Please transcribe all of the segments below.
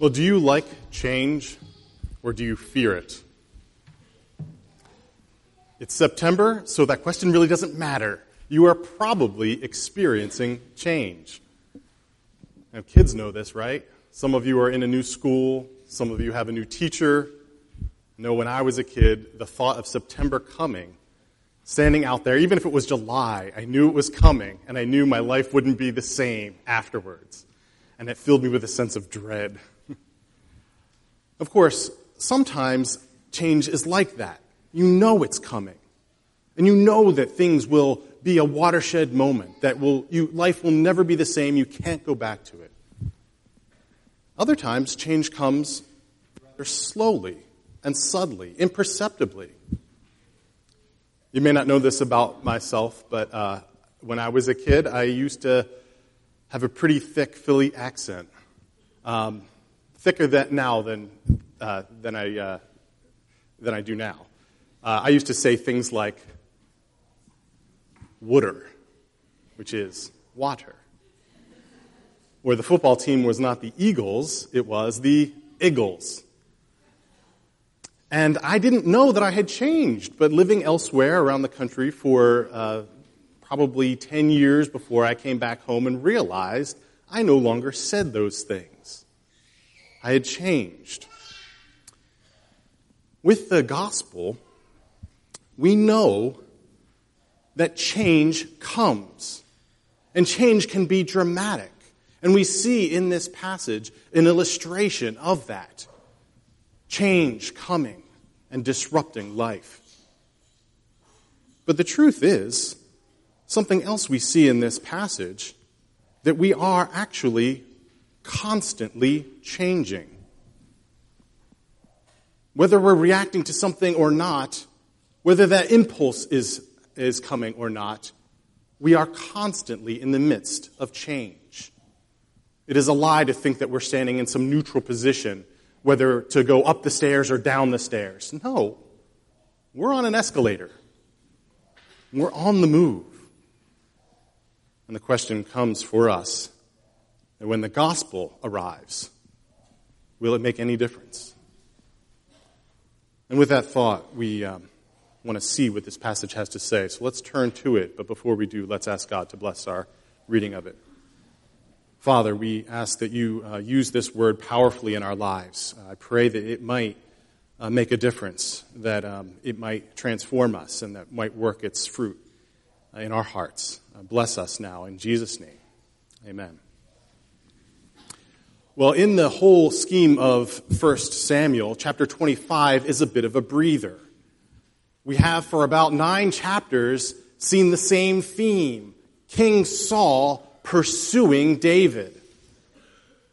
Well, do you like change or do you fear it? It's September, so that question really doesn't matter. You are probably experiencing change. Now, kids know this, right? Some of you are in a new school, some of you have a new teacher. No, when I was a kid, the thought of September coming, standing out there, even if it was July, I knew it was coming, and I knew my life wouldn't be the same afterwards. And it filled me with a sense of dread. Of course, sometimes change is like that. You know it's coming. And you know that things will be a watershed moment, that will, you, life will never be the same. You can't go back to it. Other times, change comes rather slowly and subtly, imperceptibly. You may not know this about myself, but uh, when I was a kid, I used to have a pretty thick Philly accent. Um, thicker than, now than, uh, than, I, uh, than I do now. Uh, I used to say things like, wooder, which is water. Where the football team was not the Eagles, it was the Eagles. And I didn't know that I had changed, but living elsewhere around the country for uh, probably 10 years before I came back home and realized I no longer said those things. I had changed. With the gospel, we know that change comes. And change can be dramatic. And we see in this passage an illustration of that. Change coming and disrupting life. But the truth is, something else we see in this passage, that we are actually constantly changing. Whether we're reacting to something or not, whether that impulse is is coming or not, we are constantly in the midst of change. It is a lie to think that we're standing in some neutral position, whether to go up the stairs or down the stairs. No. We're on an escalator. We're on the move. And the question comes for us that when the gospel arrives, will it make any difference? And with that thought, we. Um, want to see what this passage has to say. So let's turn to it. But before we do, let's ask God to bless our reading of it. Father, we ask that you uh, use this word powerfully in our lives. Uh, I pray that it might uh, make a difference, that um, it might transform us, and that might work its fruit uh, in our hearts. Uh, bless us now in Jesus' name. Amen. Well, in the whole scheme of 1 Samuel, chapter 25 is a bit of a breather we have for about nine chapters seen the same theme King Saul pursuing David.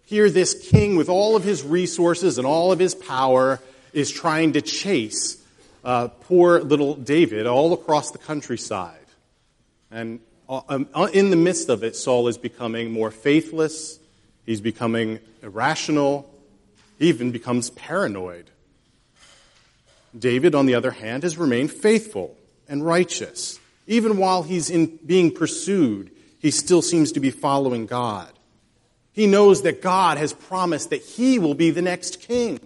Here, this king, with all of his resources and all of his power, is trying to chase uh, poor little David all across the countryside. And uh, um, uh, in the midst of it, Saul is becoming more faithless, he's becoming irrational, he even becomes paranoid. David, on the other hand, has remained faithful and righteous. Even while he's in, being pursued, he still seems to be following God. He knows that God has promised that he will be the next king.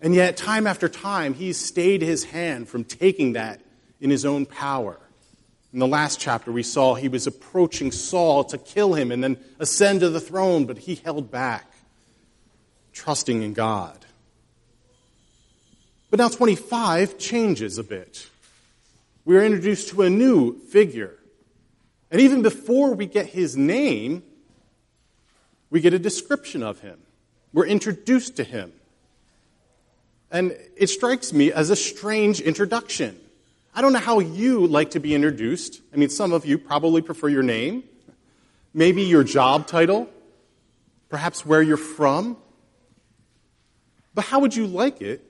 And yet, time after time, he's stayed his hand from taking that in his own power. In the last chapter, we saw he was approaching Saul to kill him and then ascend to the throne, but he held back, trusting in God. But now 25 changes a bit. We are introduced to a new figure. And even before we get his name, we get a description of him. We're introduced to him. And it strikes me as a strange introduction. I don't know how you like to be introduced. I mean, some of you probably prefer your name, maybe your job title, perhaps where you're from. But how would you like it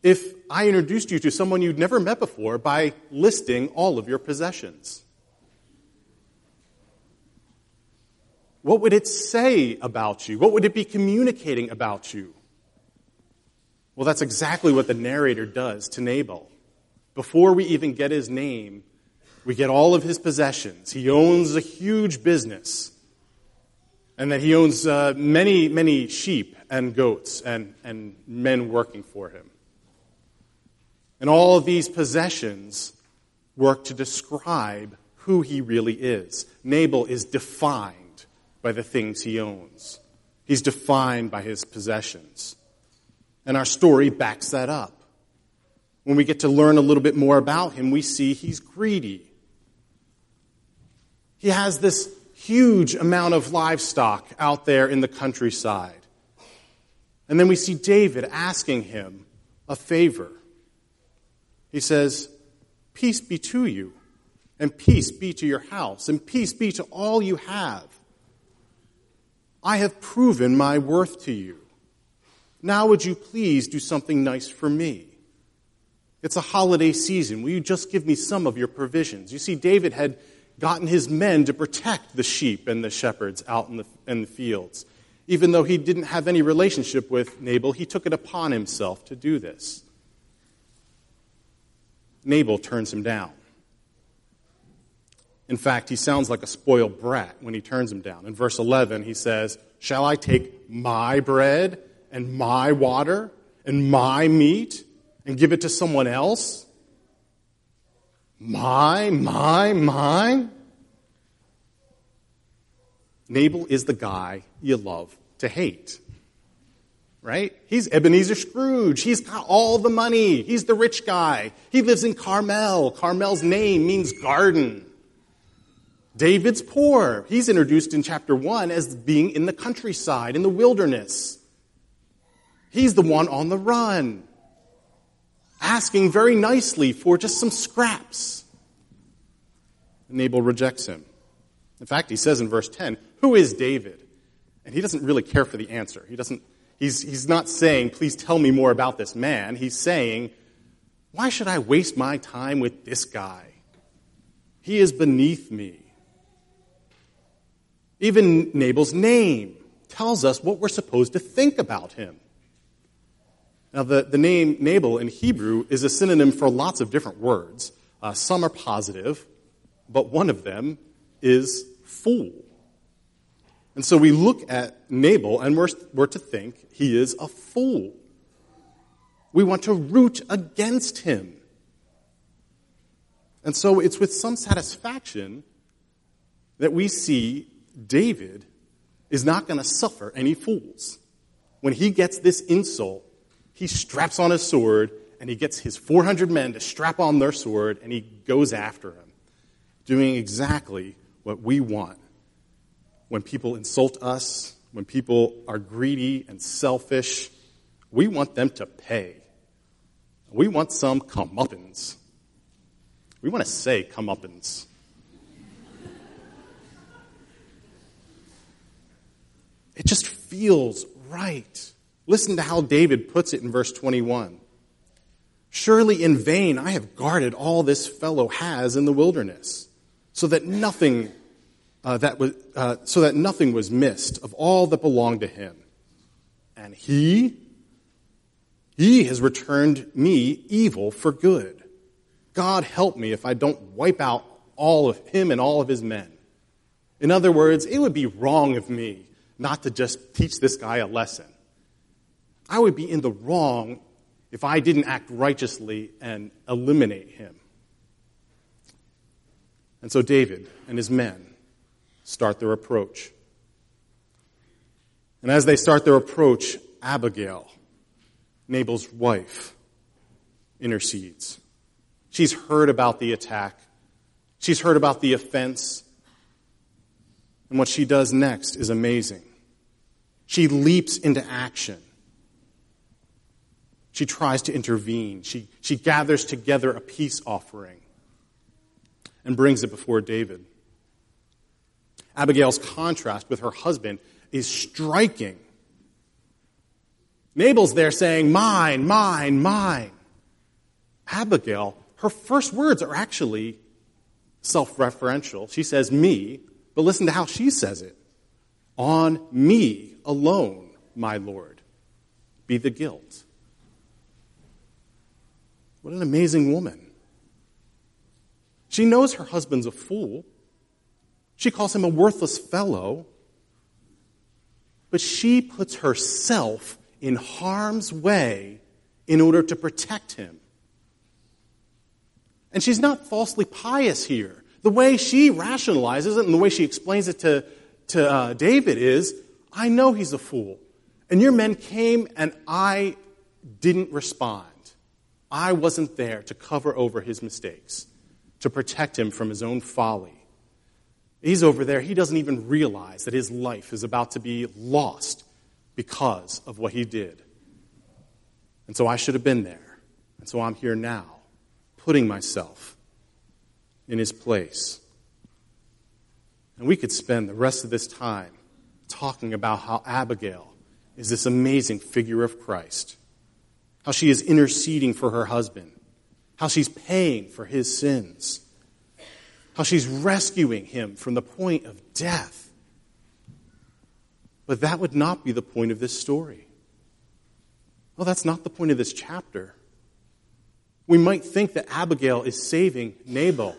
if I introduced you to someone you'd never met before by listing all of your possessions? What would it say about you? What would it be communicating about you? Well, that's exactly what the narrator does to Nabal. Before we even get his name, we get all of his possessions. He owns a huge business, and that he owns uh, many, many sheep and goats and, and men working for him. And all of these possessions work to describe who he really is. Nabal is defined by the things he owns. He's defined by his possessions. And our story backs that up. When we get to learn a little bit more about him, we see he's greedy. He has this huge amount of livestock out there in the countryside. And then we see David asking him a favor. He says, Peace be to you, and peace be to your house, and peace be to all you have. I have proven my worth to you. Now would you please do something nice for me? It's a holiday season. Will you just give me some of your provisions? You see, David had gotten his men to protect the sheep and the shepherds out in the, in the fields. Even though he didn't have any relationship with Nabal, he took it upon himself to do this. Nabal turns him down. In fact, he sounds like a spoiled brat when he turns him down. In verse 11, he says, Shall I take my bread and my water and my meat and give it to someone else? My, my, mine? Nabal is the guy you love to hate. Right? He's Ebenezer Scrooge. He's got all the money. He's the rich guy. He lives in Carmel. Carmel's name means garden. David's poor. He's introduced in chapter 1 as being in the countryside, in the wilderness. He's the one on the run asking very nicely for just some scraps. Nabal rejects him. In fact, he says in verse 10, Who is David? And he doesn't really care for the answer. He doesn't, he's, he's not saying, Please tell me more about this man. He's saying, Why should I waste my time with this guy? He is beneath me. Even Nabal's name tells us what we're supposed to think about him. Now, the, the name Nabal in Hebrew is a synonym for lots of different words. Uh, some are positive, but one of them is fool. And so we look at Nabal and we're, we're to think he is a fool. We want to root against him. And so it's with some satisfaction that we see David is not going to suffer any fools. When he gets this insult, he straps on his sword and he gets his 400 men to strap on their sword and he goes after him, doing exactly what we want. When people insult us, when people are greedy and selfish, we want them to pay. We want some comeuppance. We want to say comeuppance. It just feels right. Listen to how David puts it in verse 21. Surely in vain I have guarded all this fellow has in the wilderness, so that nothing uh, that was uh, so that nothing was missed of all that belonged to him. And he he has returned me evil for good. God help me if I don't wipe out all of him and all of his men. In other words, it would be wrong of me not to just teach this guy a lesson. I would be in the wrong if I didn't act righteously and eliminate him. And so David and his men start their approach. And as they start their approach, Abigail, Nabal's wife, intercedes. She's heard about the attack. She's heard about the offense. And what she does next is amazing. She leaps into action. She tries to intervene. She, she gathers together a peace offering and brings it before David. Abigail's contrast with her husband is striking. Nabal's there saying, Mine, mine, mine. Abigail, her first words are actually self referential. She says, Me, but listen to how she says it. On me alone, my Lord, be the guilt. What an amazing woman. She knows her husband's a fool. She calls him a worthless fellow. but she puts herself in harm's way in order to protect him. And she's not falsely pious here. The way she rationalizes it and the way she explains it to, to uh, David is I know he's a fool. And your men came and I didn't respond. I wasn't there to cover over his mistakes, to protect him from his own folly. He's over there. He doesn't even realize that his life is about to be lost because of what he did. And so I should have been there. And so I'm here now, putting myself in his place. And we could spend the rest of this time talking about how Abigail is this amazing figure of Christ, how she is interceding for her husband, how she's paying for his sins, how she's rescuing him from the point of death. But that would not be the point of this story. Well, that's not the point of this chapter. We might think that Abigail is saving Nabal,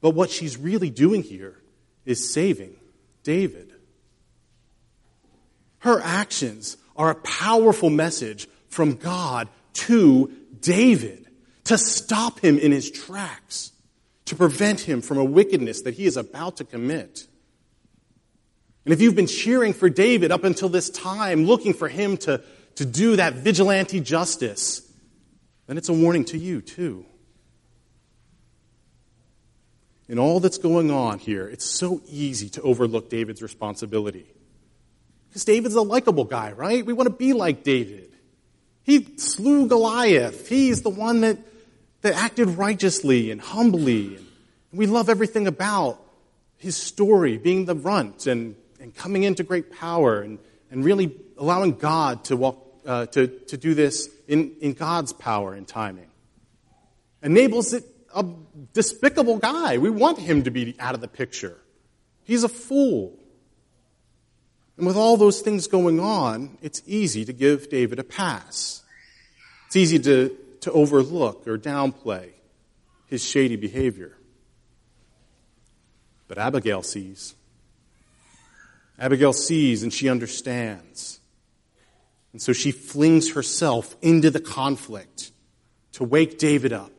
but what she's really doing here is saving David. Her actions are a powerful message from God to David to stop him in his tracks, to prevent him from a wickedness that he is about to commit. And if you've been cheering for David up until this time, looking for him to, to do that vigilante justice, then it's a warning to you, too. In all that's going on here, it's so easy to overlook David's responsibility. Because David's a likable guy, right? We want to be like David. He slew Goliath. He's the one that, that acted righteously and humbly. And we love everything about his story, being the runt and, and coming into great power and, and really allowing God to, walk, uh, to, to do this in, in God's power and timing. Enables Nabal's a despicable guy. We want him to be out of the picture. He's a fool. And with all those things going on, it's easy to give David a pass. It's easy to, to overlook or downplay his shady behavior. But Abigail sees. Abigail sees and she understands. And so she flings herself into the conflict to wake David up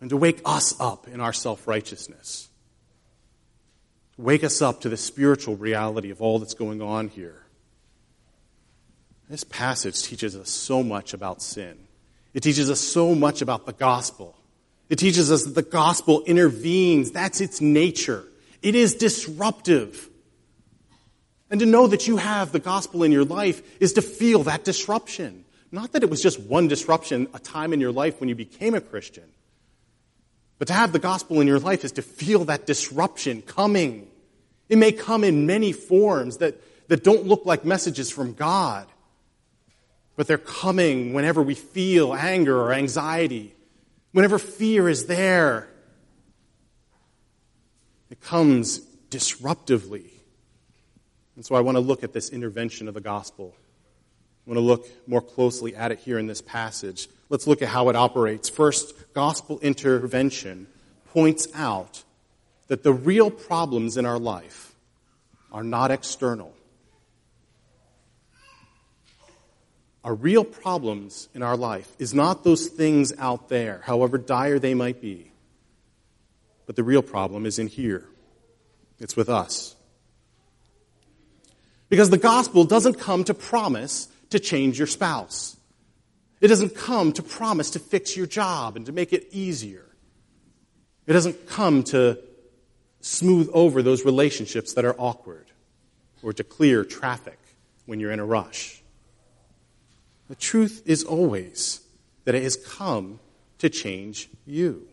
and to wake us up in our self righteousness wake us up to the spiritual reality of all that's going on here. This passage teaches us so much about sin. It teaches us so much about the gospel. It teaches us that the gospel intervenes. That's its nature. It is disruptive. And to know that you have the gospel in your life is to feel that disruption. Not that it was just one disruption, a time in your life when you became a Christian. But to have the gospel in your life is to feel that disruption coming. It may come in many forms that, that don't look like messages from God, but they're coming whenever we feel anger or anxiety, whenever fear is there. It comes disruptively. And so I want to look at this intervention of the gospel. I want to look more closely at it here in this passage. Let's look at how it operates. First, gospel intervention points out that the real problems in our life are not external. Our real problems in our life is not those things out there, however dire they might be. But the real problem is in here. It's with us. Because the gospel doesn't come to promise to change your spouse. It doesn't come to promise to fix your job and to make it easier. It doesn't come to smooth over those relationships that are awkward or to clear traffic when you're in a rush. The truth is always that it has come to change you.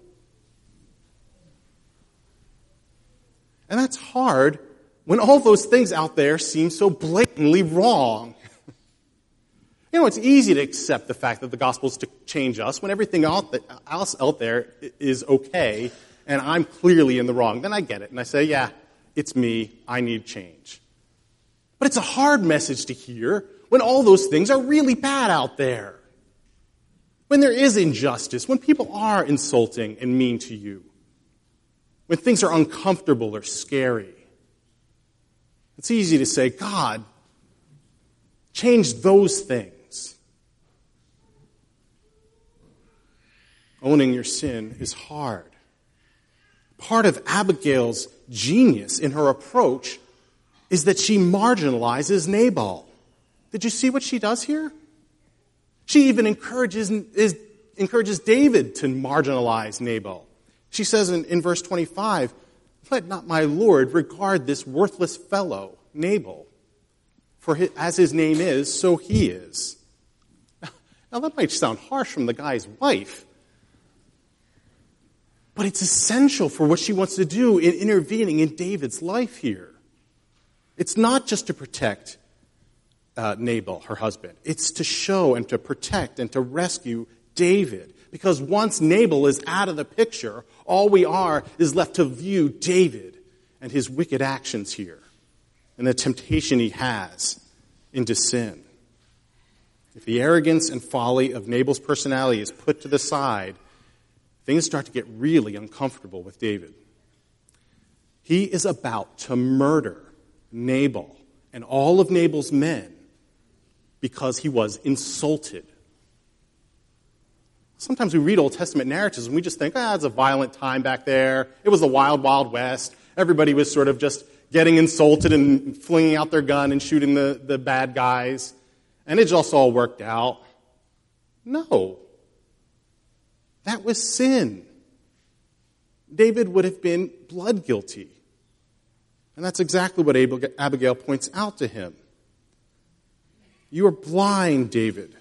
And that's hard when all those things out there seem so blatantly wrong. You know, it's easy to accept the fact that the gospel is to change us when everything else out there is okay and I'm clearly in the wrong, then I get it. And I say, yeah, it's me. I need change. But it's a hard message to hear when all those things are really bad out there. When there is injustice, when people are insulting and mean to you, when things are uncomfortable or scary. It's easy to say, God, Change those things. Owning your sin is hard. Part of Abigail's genius in her approach is that she marginalizes Nabal. Did you see what she does here? She even encourages, is, encourages David to marginalize Nabal. She says in, in verse 25, Let not my Lord regard this worthless fellow, Nabal, for his, as his name is, so he is. Now that might sound harsh from the guy's wife, but it's essential for what she wants to do in intervening in David's life here. It's not just to protect uh, Nabal, her husband. It's to show and to protect and to rescue David. Because once Nabal is out of the picture, all we are is left to view David and his wicked actions here and the temptation he has into sin. If the arrogance and folly of Nabal's personality is put to the side, things start to get really uncomfortable with David. He is about to murder Nabal and all of Nabal's men because he was insulted. Sometimes we read Old Testament narratives and we just think, ah, it's a violent time back there. It was the wild, wild west. Everybody was sort of just getting insulted and flinging out their gun and shooting the, the bad guys. And it just all worked out. No. That was sin. David would have been blood guilty. And that's exactly what Abigail points out to him. You are blind, David.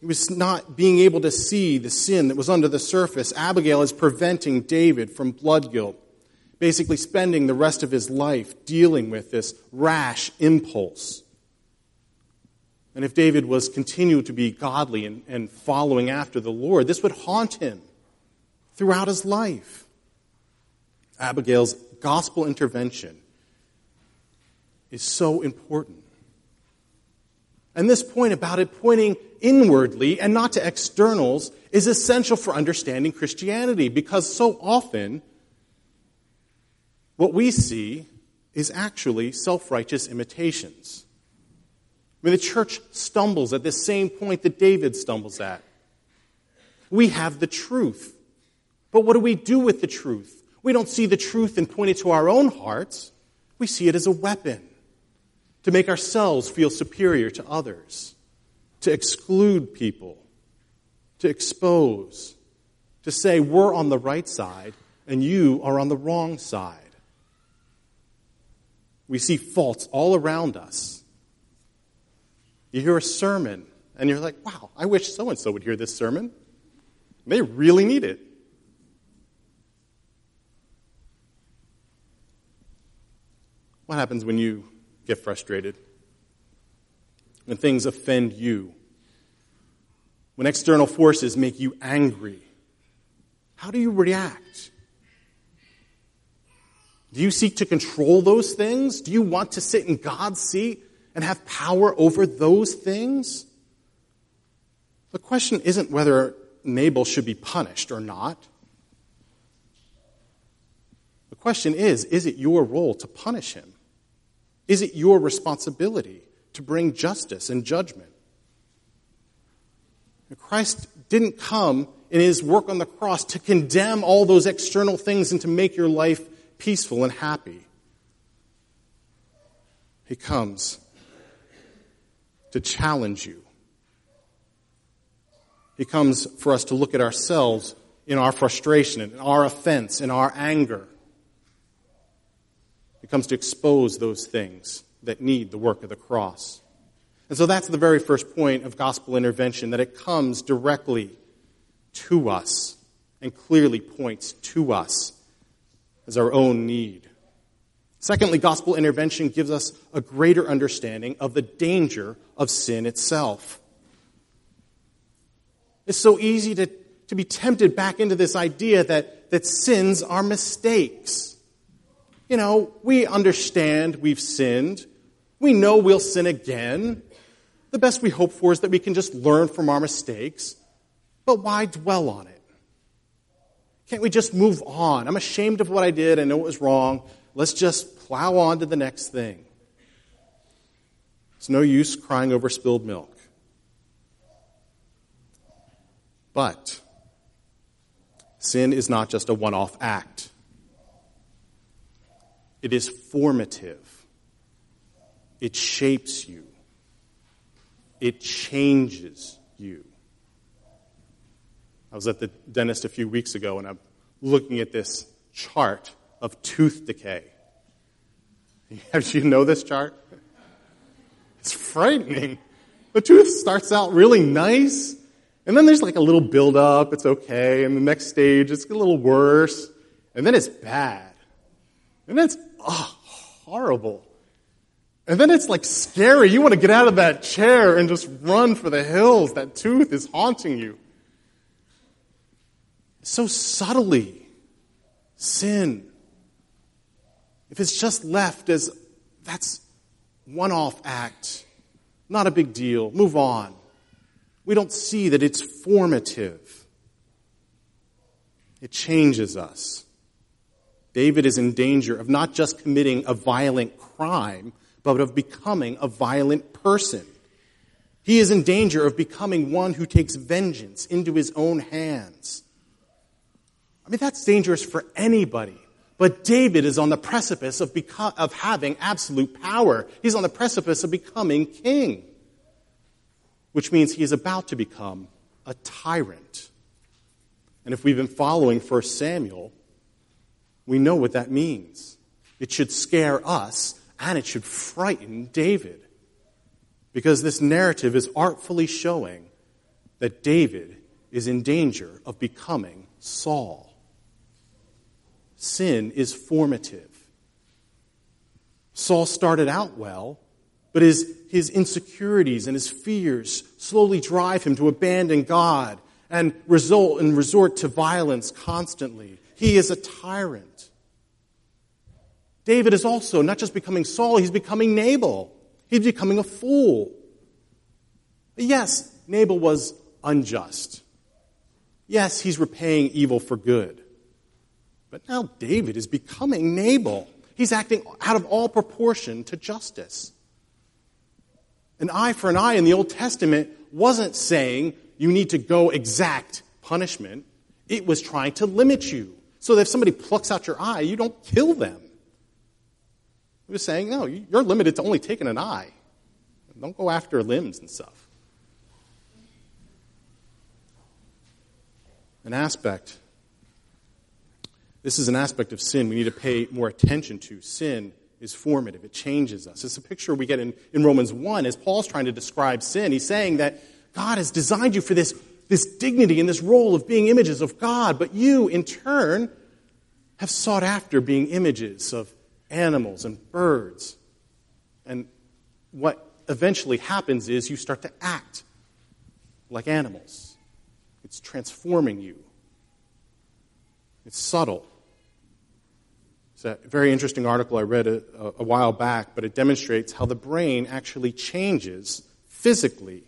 He was not being able to see the sin that was under the surface. Abigail is preventing David from blood guilt, basically spending the rest of his life dealing with this rash impulse. And if David was continued to be godly and, and following after the Lord, this would haunt him throughout his life. Abigail's gospel intervention is so important. And this point about it pointing inwardly and not to externals is essential for understanding Christianity because so often what we see is actually self righteous imitations. I mean, the church stumbles at the same point that David stumbles at. We have the truth. But what do we do with the truth? We don't see the truth and point it to our own hearts. We see it as a weapon to make ourselves feel superior to others, to exclude people, to expose, to say we're on the right side and you are on the wrong side. We see faults all around us. You hear a sermon and you're like, wow, I wish so and so would hear this sermon. They really need it. What happens when you get frustrated, when things offend you, when external forces make you angry, how do you react? Do you seek to control those things? Do you want to sit in God's seat and have power over those things? The question isn't whether Nabal should be punished or not. The question is is it your role to punish him? Is it your responsibility to bring justice and judgment? Christ didn't come in his work on the cross to condemn all those external things and to make your life peaceful and happy. He comes to challenge you. He comes for us to look at ourselves in our frustration, in our offense, in our anger, it comes to expose those things that need the work of the cross. And so that's the very first point of gospel intervention, that it comes directly to us and clearly points to us as our own need. Secondly, gospel intervention gives us a greater understanding of the danger of sin itself. It's so easy to, to be tempted back into this idea that, that sins are mistakes you know, we understand we've sinned. We know we'll sin again. The best we hope for is that we can just learn from our mistakes. But why dwell on it? Can't we just move on? I'm ashamed of what I did. I know it was wrong. Let's just plow on to the next thing. It's no use crying over spilled milk. But sin is not just a one off act, it is formative, it shapes you, it changes you. I was at the dentist a few weeks ago and I'm looking at this chart of tooth decay. Have you know this chart? It's frightening. The tooth starts out really nice, and then there's like a little buildup. It's okay. And the next stage, it's a little worse. And then it's bad. And then it's oh, horrible. And then it's like scary. You want to get out of that chair and just run for the hills. That tooth is haunting you. So subtly, sin. If it's just left as that's one off act, not a big deal, move on. We don't see that it's formative. It changes us. David is in danger of not just committing a violent crime, but of becoming a violent person. He is in danger of becoming one who takes vengeance into his own hands. I mean, that's dangerous for anybody. But David is on the precipice of, beco- of having absolute power. He's on the precipice of becoming king, which means he is about to become a tyrant. And if we've been following 1 Samuel, we know what that means. It should scare us and it should frighten David. Because this narrative is artfully showing that David is in danger of becoming Saul sin is formative. Saul started out well, but his, his insecurities and his fears slowly drive him to abandon God and result and resort to violence constantly. He is a tyrant. David is also not just becoming Saul, he's becoming Nabal. He's becoming a fool. Yes, Nabal was unjust. Yes, he's repaying evil for good. But now David is becoming Nabal. He's acting out of all proportion to justice. An eye for an eye in the Old Testament wasn't saying you need to go exact punishment. It was trying to limit you. So that if somebody plucks out your eye, you don't kill them. It was saying, no, you're limited to only taking an eye. Don't go after limbs and stuff. An aspect this is an aspect of sin we need to pay more attention to. Sin is formative, it changes us. It's a picture we get in, in Romans 1 as Paul's trying to describe sin. He's saying that God has designed you for this, this dignity and this role of being images of God, but you, in turn, have sought after being images of animals and birds. And what eventually happens is you start to act like animals. It's transforming you. It's subtle. It's a very interesting article I read a, a, while back, but it demonstrates how the brain actually changes physically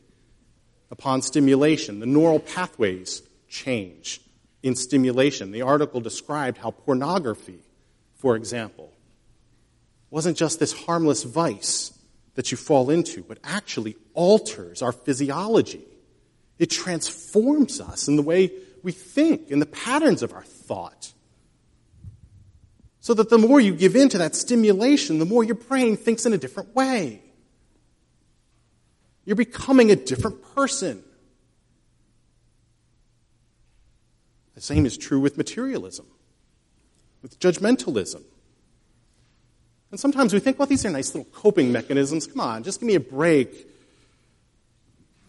upon stimulation. The neural pathways change in stimulation. The article described how pornography, for example, wasn't just this harmless vice that you fall into, but actually alters our physiology. It transforms us in the way we think, in the patterns of our thought. So that the more you give in to that stimulation, the more your brain thinks in a different way. You're becoming a different person. The same is true with materialism, with judgmentalism. And sometimes we think, well, these are nice little coping mechanisms. Come on, just give me a break.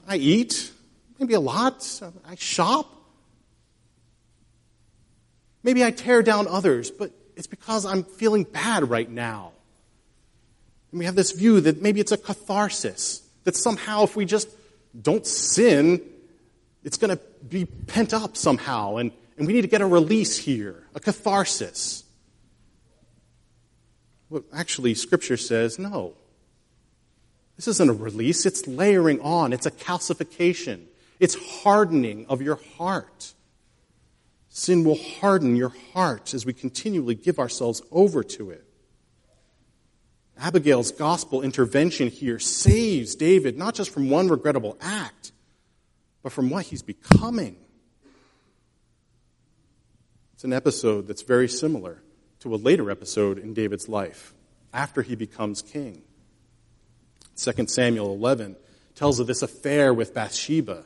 I eat, maybe a lot. I shop. Maybe I tear down others, but it's because I'm feeling bad right now. And we have this view that maybe it's a catharsis, that somehow if we just don't sin, it's going to be pent up somehow, and, and we need to get a release here, a catharsis. Well, actually, Scripture says no. This isn't a release, it's layering on, it's a calcification, it's hardening of your heart. Sin will harden your heart as we continually give ourselves over to it. Abigail's gospel intervention here saves David not just from one regrettable act, but from what he's becoming. It's an episode that's very similar to a later episode in David's life after he becomes king. 2 Samuel 11 tells of this affair with Bathsheba.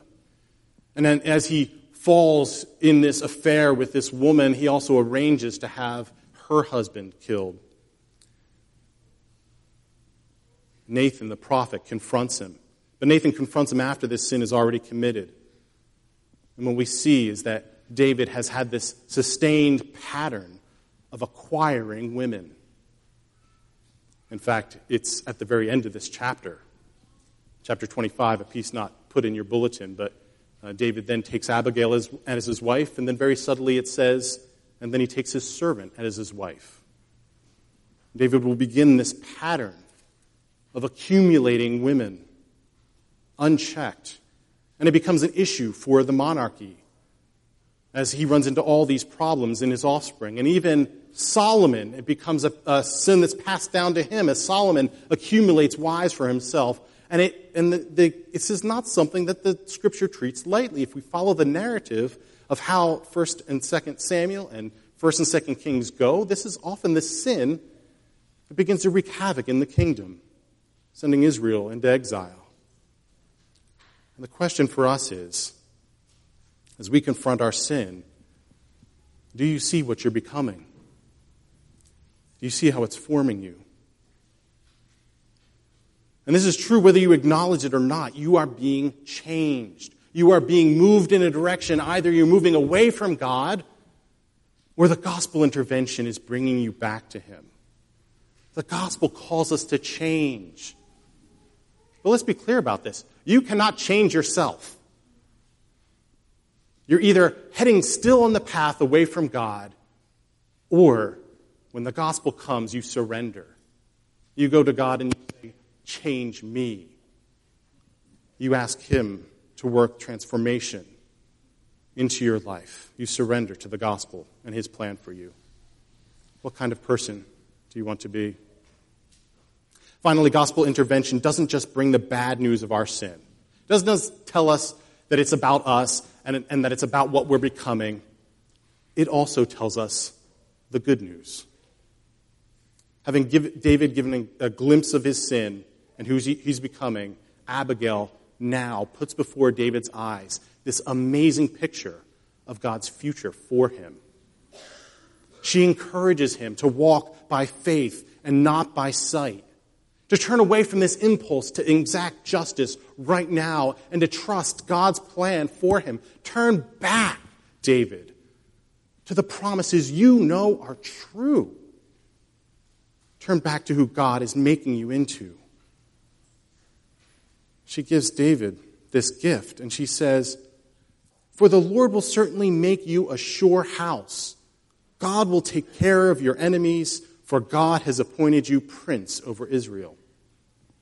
And then as he falls in this affair with this woman, he also arranges to have her husband killed. Nathan the prophet confronts him. But Nathan confronts him after this sin is already committed. And what we see is that David has had this sustained pattern of acquiring women. In fact, it's at the very end of this chapter, chapter 25, a piece not put in your bulletin, but uh, David then takes Abigail as, as his wife, and then very subtly it says, and then he takes his servant as his wife. David will begin this pattern of accumulating women unchecked. And it becomes an issue for the monarchy as he runs into all these problems in his offspring. And even Solomon, it becomes a, a sin that's passed down to him as Solomon accumulates wives for himself. And, it, and the, the, this is not something that the scripture treats lightly. If we follow the narrative of how 1st and 2nd Samuel and 1st and 2nd Kings go, this is often the sin that begins to wreak havoc in the kingdom sending Israel into exile. And the question for us is as we confront our sin, do you see what you're becoming? Do you see how it's forming you? And this is true whether you acknowledge it or not. You are being changed. You are being moved in a direction. Either you're moving away from God or the gospel intervention is bringing you back to Him. The gospel calls us to change. But let's be clear about this. You cannot change yourself. You're either heading still on the path away from God, or when the gospel comes, you surrender. You go to God and you say, Change me. You ask Him to work transformation into your life. You surrender to the gospel and His plan for you. What kind of person do you want to be? Finally, gospel intervention doesn't just bring the bad news of our sin. It doesn't just tell us that it's about us and, and that it's about what we're becoming. It also tells us the good news. Having give, David given a glimpse of his sin and who he's becoming, Abigail now puts before David's eyes this amazing picture of God's future for him. She encourages him to walk by faith and not by sight to turn away from this impulse to exact justice right now and to trust God's plan for him. Turn back, David, to the promises you know are true. Turn back to who God is making you into. She gives David this gift and she says, For the Lord will certainly make you a sure house. God will take care of your enemies for God has appointed you prince over Israel.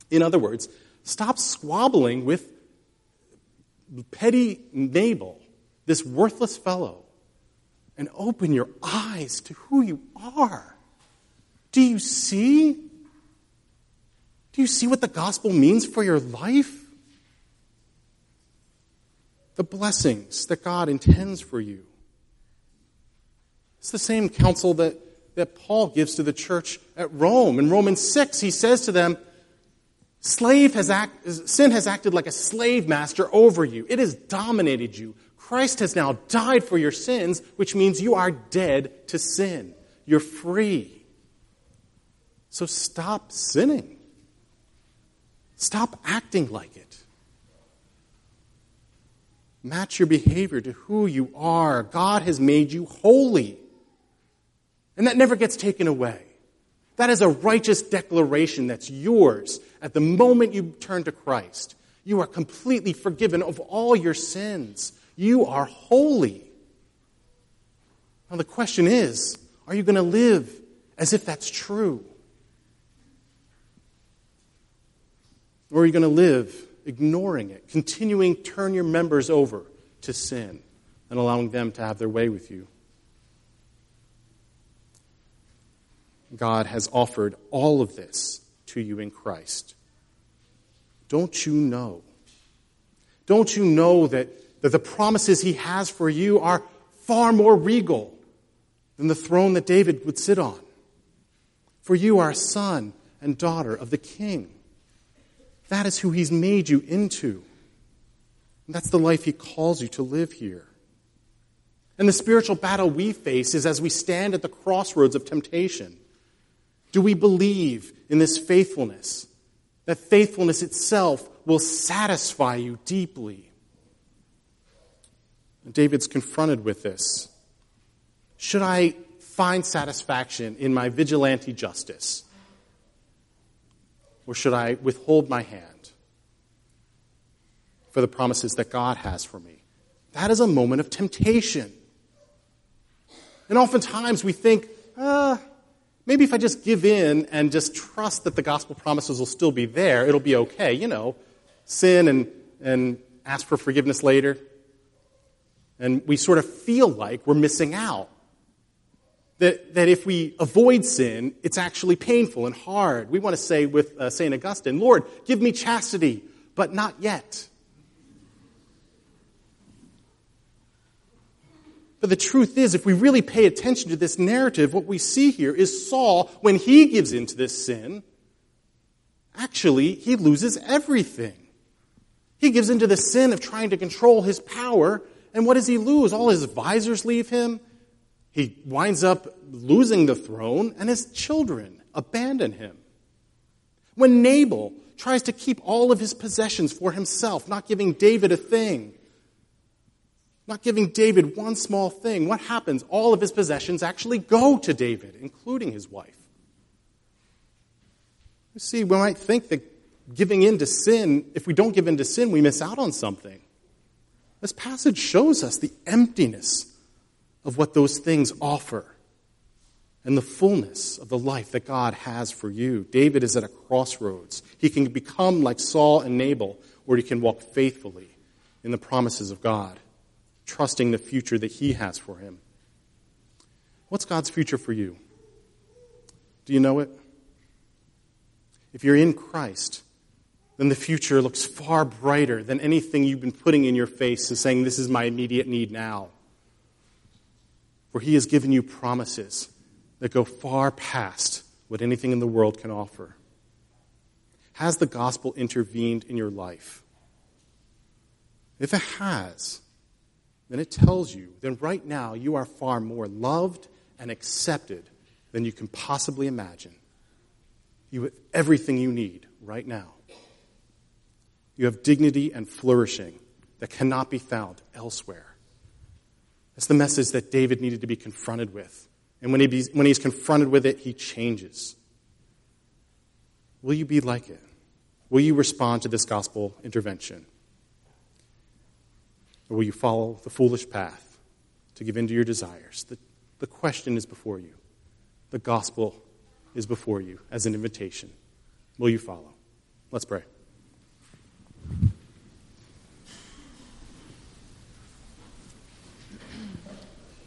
In other words, stop squabbling with petty Nabal, this worthless fellow, and open your eyes to who you are. Do you see? Do you see what the gospel means for your life? The blessings that God intends for you. It's the same counsel that that Paul gives to the church at Rome. In Romans 6, he says to them, Slave has act, sin has acted like a slave master over you. It has dominated you. Christ has now died for your sins, which means you are dead to sin. You're free. So stop sinning. Stop acting like it. Match your behavior to who you are. God has made you holy. And that never gets taken away. That is a righteous declaration that's yours at the moment you turn to Christ. You are completely forgiven of all your sins. You are holy. Now, the question is are you going to live as if that's true? Or are you going to live ignoring it, continuing to turn your members over to sin and allowing them to have their way with you? God has offered all of this to you in Christ. Don't you know? Don't you know that, that the promises he has for you are far more regal than the throne that David would sit on? For you are a son and daughter of the king. That is who he's made you into. And that's the life he calls you to live here. And the spiritual battle we face is as we stand at the crossroads of temptation. Do we believe in this faithfulness? That faithfulness itself will satisfy you deeply. And David's confronted with this. Should I find satisfaction in my vigilante justice? Or should I withhold my hand for the promises that God has for me? That is a moment of temptation. And oftentimes we think, uh, maybe if I just give in and just trust that the gospel promises will still be there, it'll be okay. You know, sin and, and ask for forgiveness later. And we sort of feel like we're missing out. That, that if we avoid sin, it's actually painful and hard. We want to say with uh, St. Augustine, Lord, give me chastity, but not yet. But the truth is, if we really pay attention to this narrative, what we see here is Saul, when he gives into this sin, actually, he loses everything. He gives into the sin of trying to control his power, and what does he lose? All his advisors leave him. He winds up losing the throne, and his children abandon him. When Nabal tries to keep all of his possessions for himself, not giving David a thing, not giving David one small thing, what happens? All of his possessions actually go to David, including his wife. You see, we might think that giving in to sin, if we don't give in to sin, we miss out on something. This passage shows us the emptiness of what those things offer and the fullness of the life that God has for you. David is at a crossroads. He can become like Saul and Nabal, or he can walk faithfully in the promises of God, trusting the future that he has for him. What's God's future for you? Do you know it? If you're in Christ, then the future looks far brighter than anything you've been putting in your face and saying, This is my immediate need now for he has given you promises that go far past what anything in the world can offer. Has the gospel intervened in your life? If it has, then it tells you that right now you are far more loved and accepted than you can possibly imagine. You have everything you need right now. You have dignity and flourishing that cannot be found elsewhere. That's the message that David needed to be confronted with. And when, he when he's confronted with it, he changes. Will you be like it? Will you respond to this gospel intervention? Or will you follow the foolish path to give in to your desires? The, the question is before you. The gospel is before you as an invitation. Will you follow? Let's pray.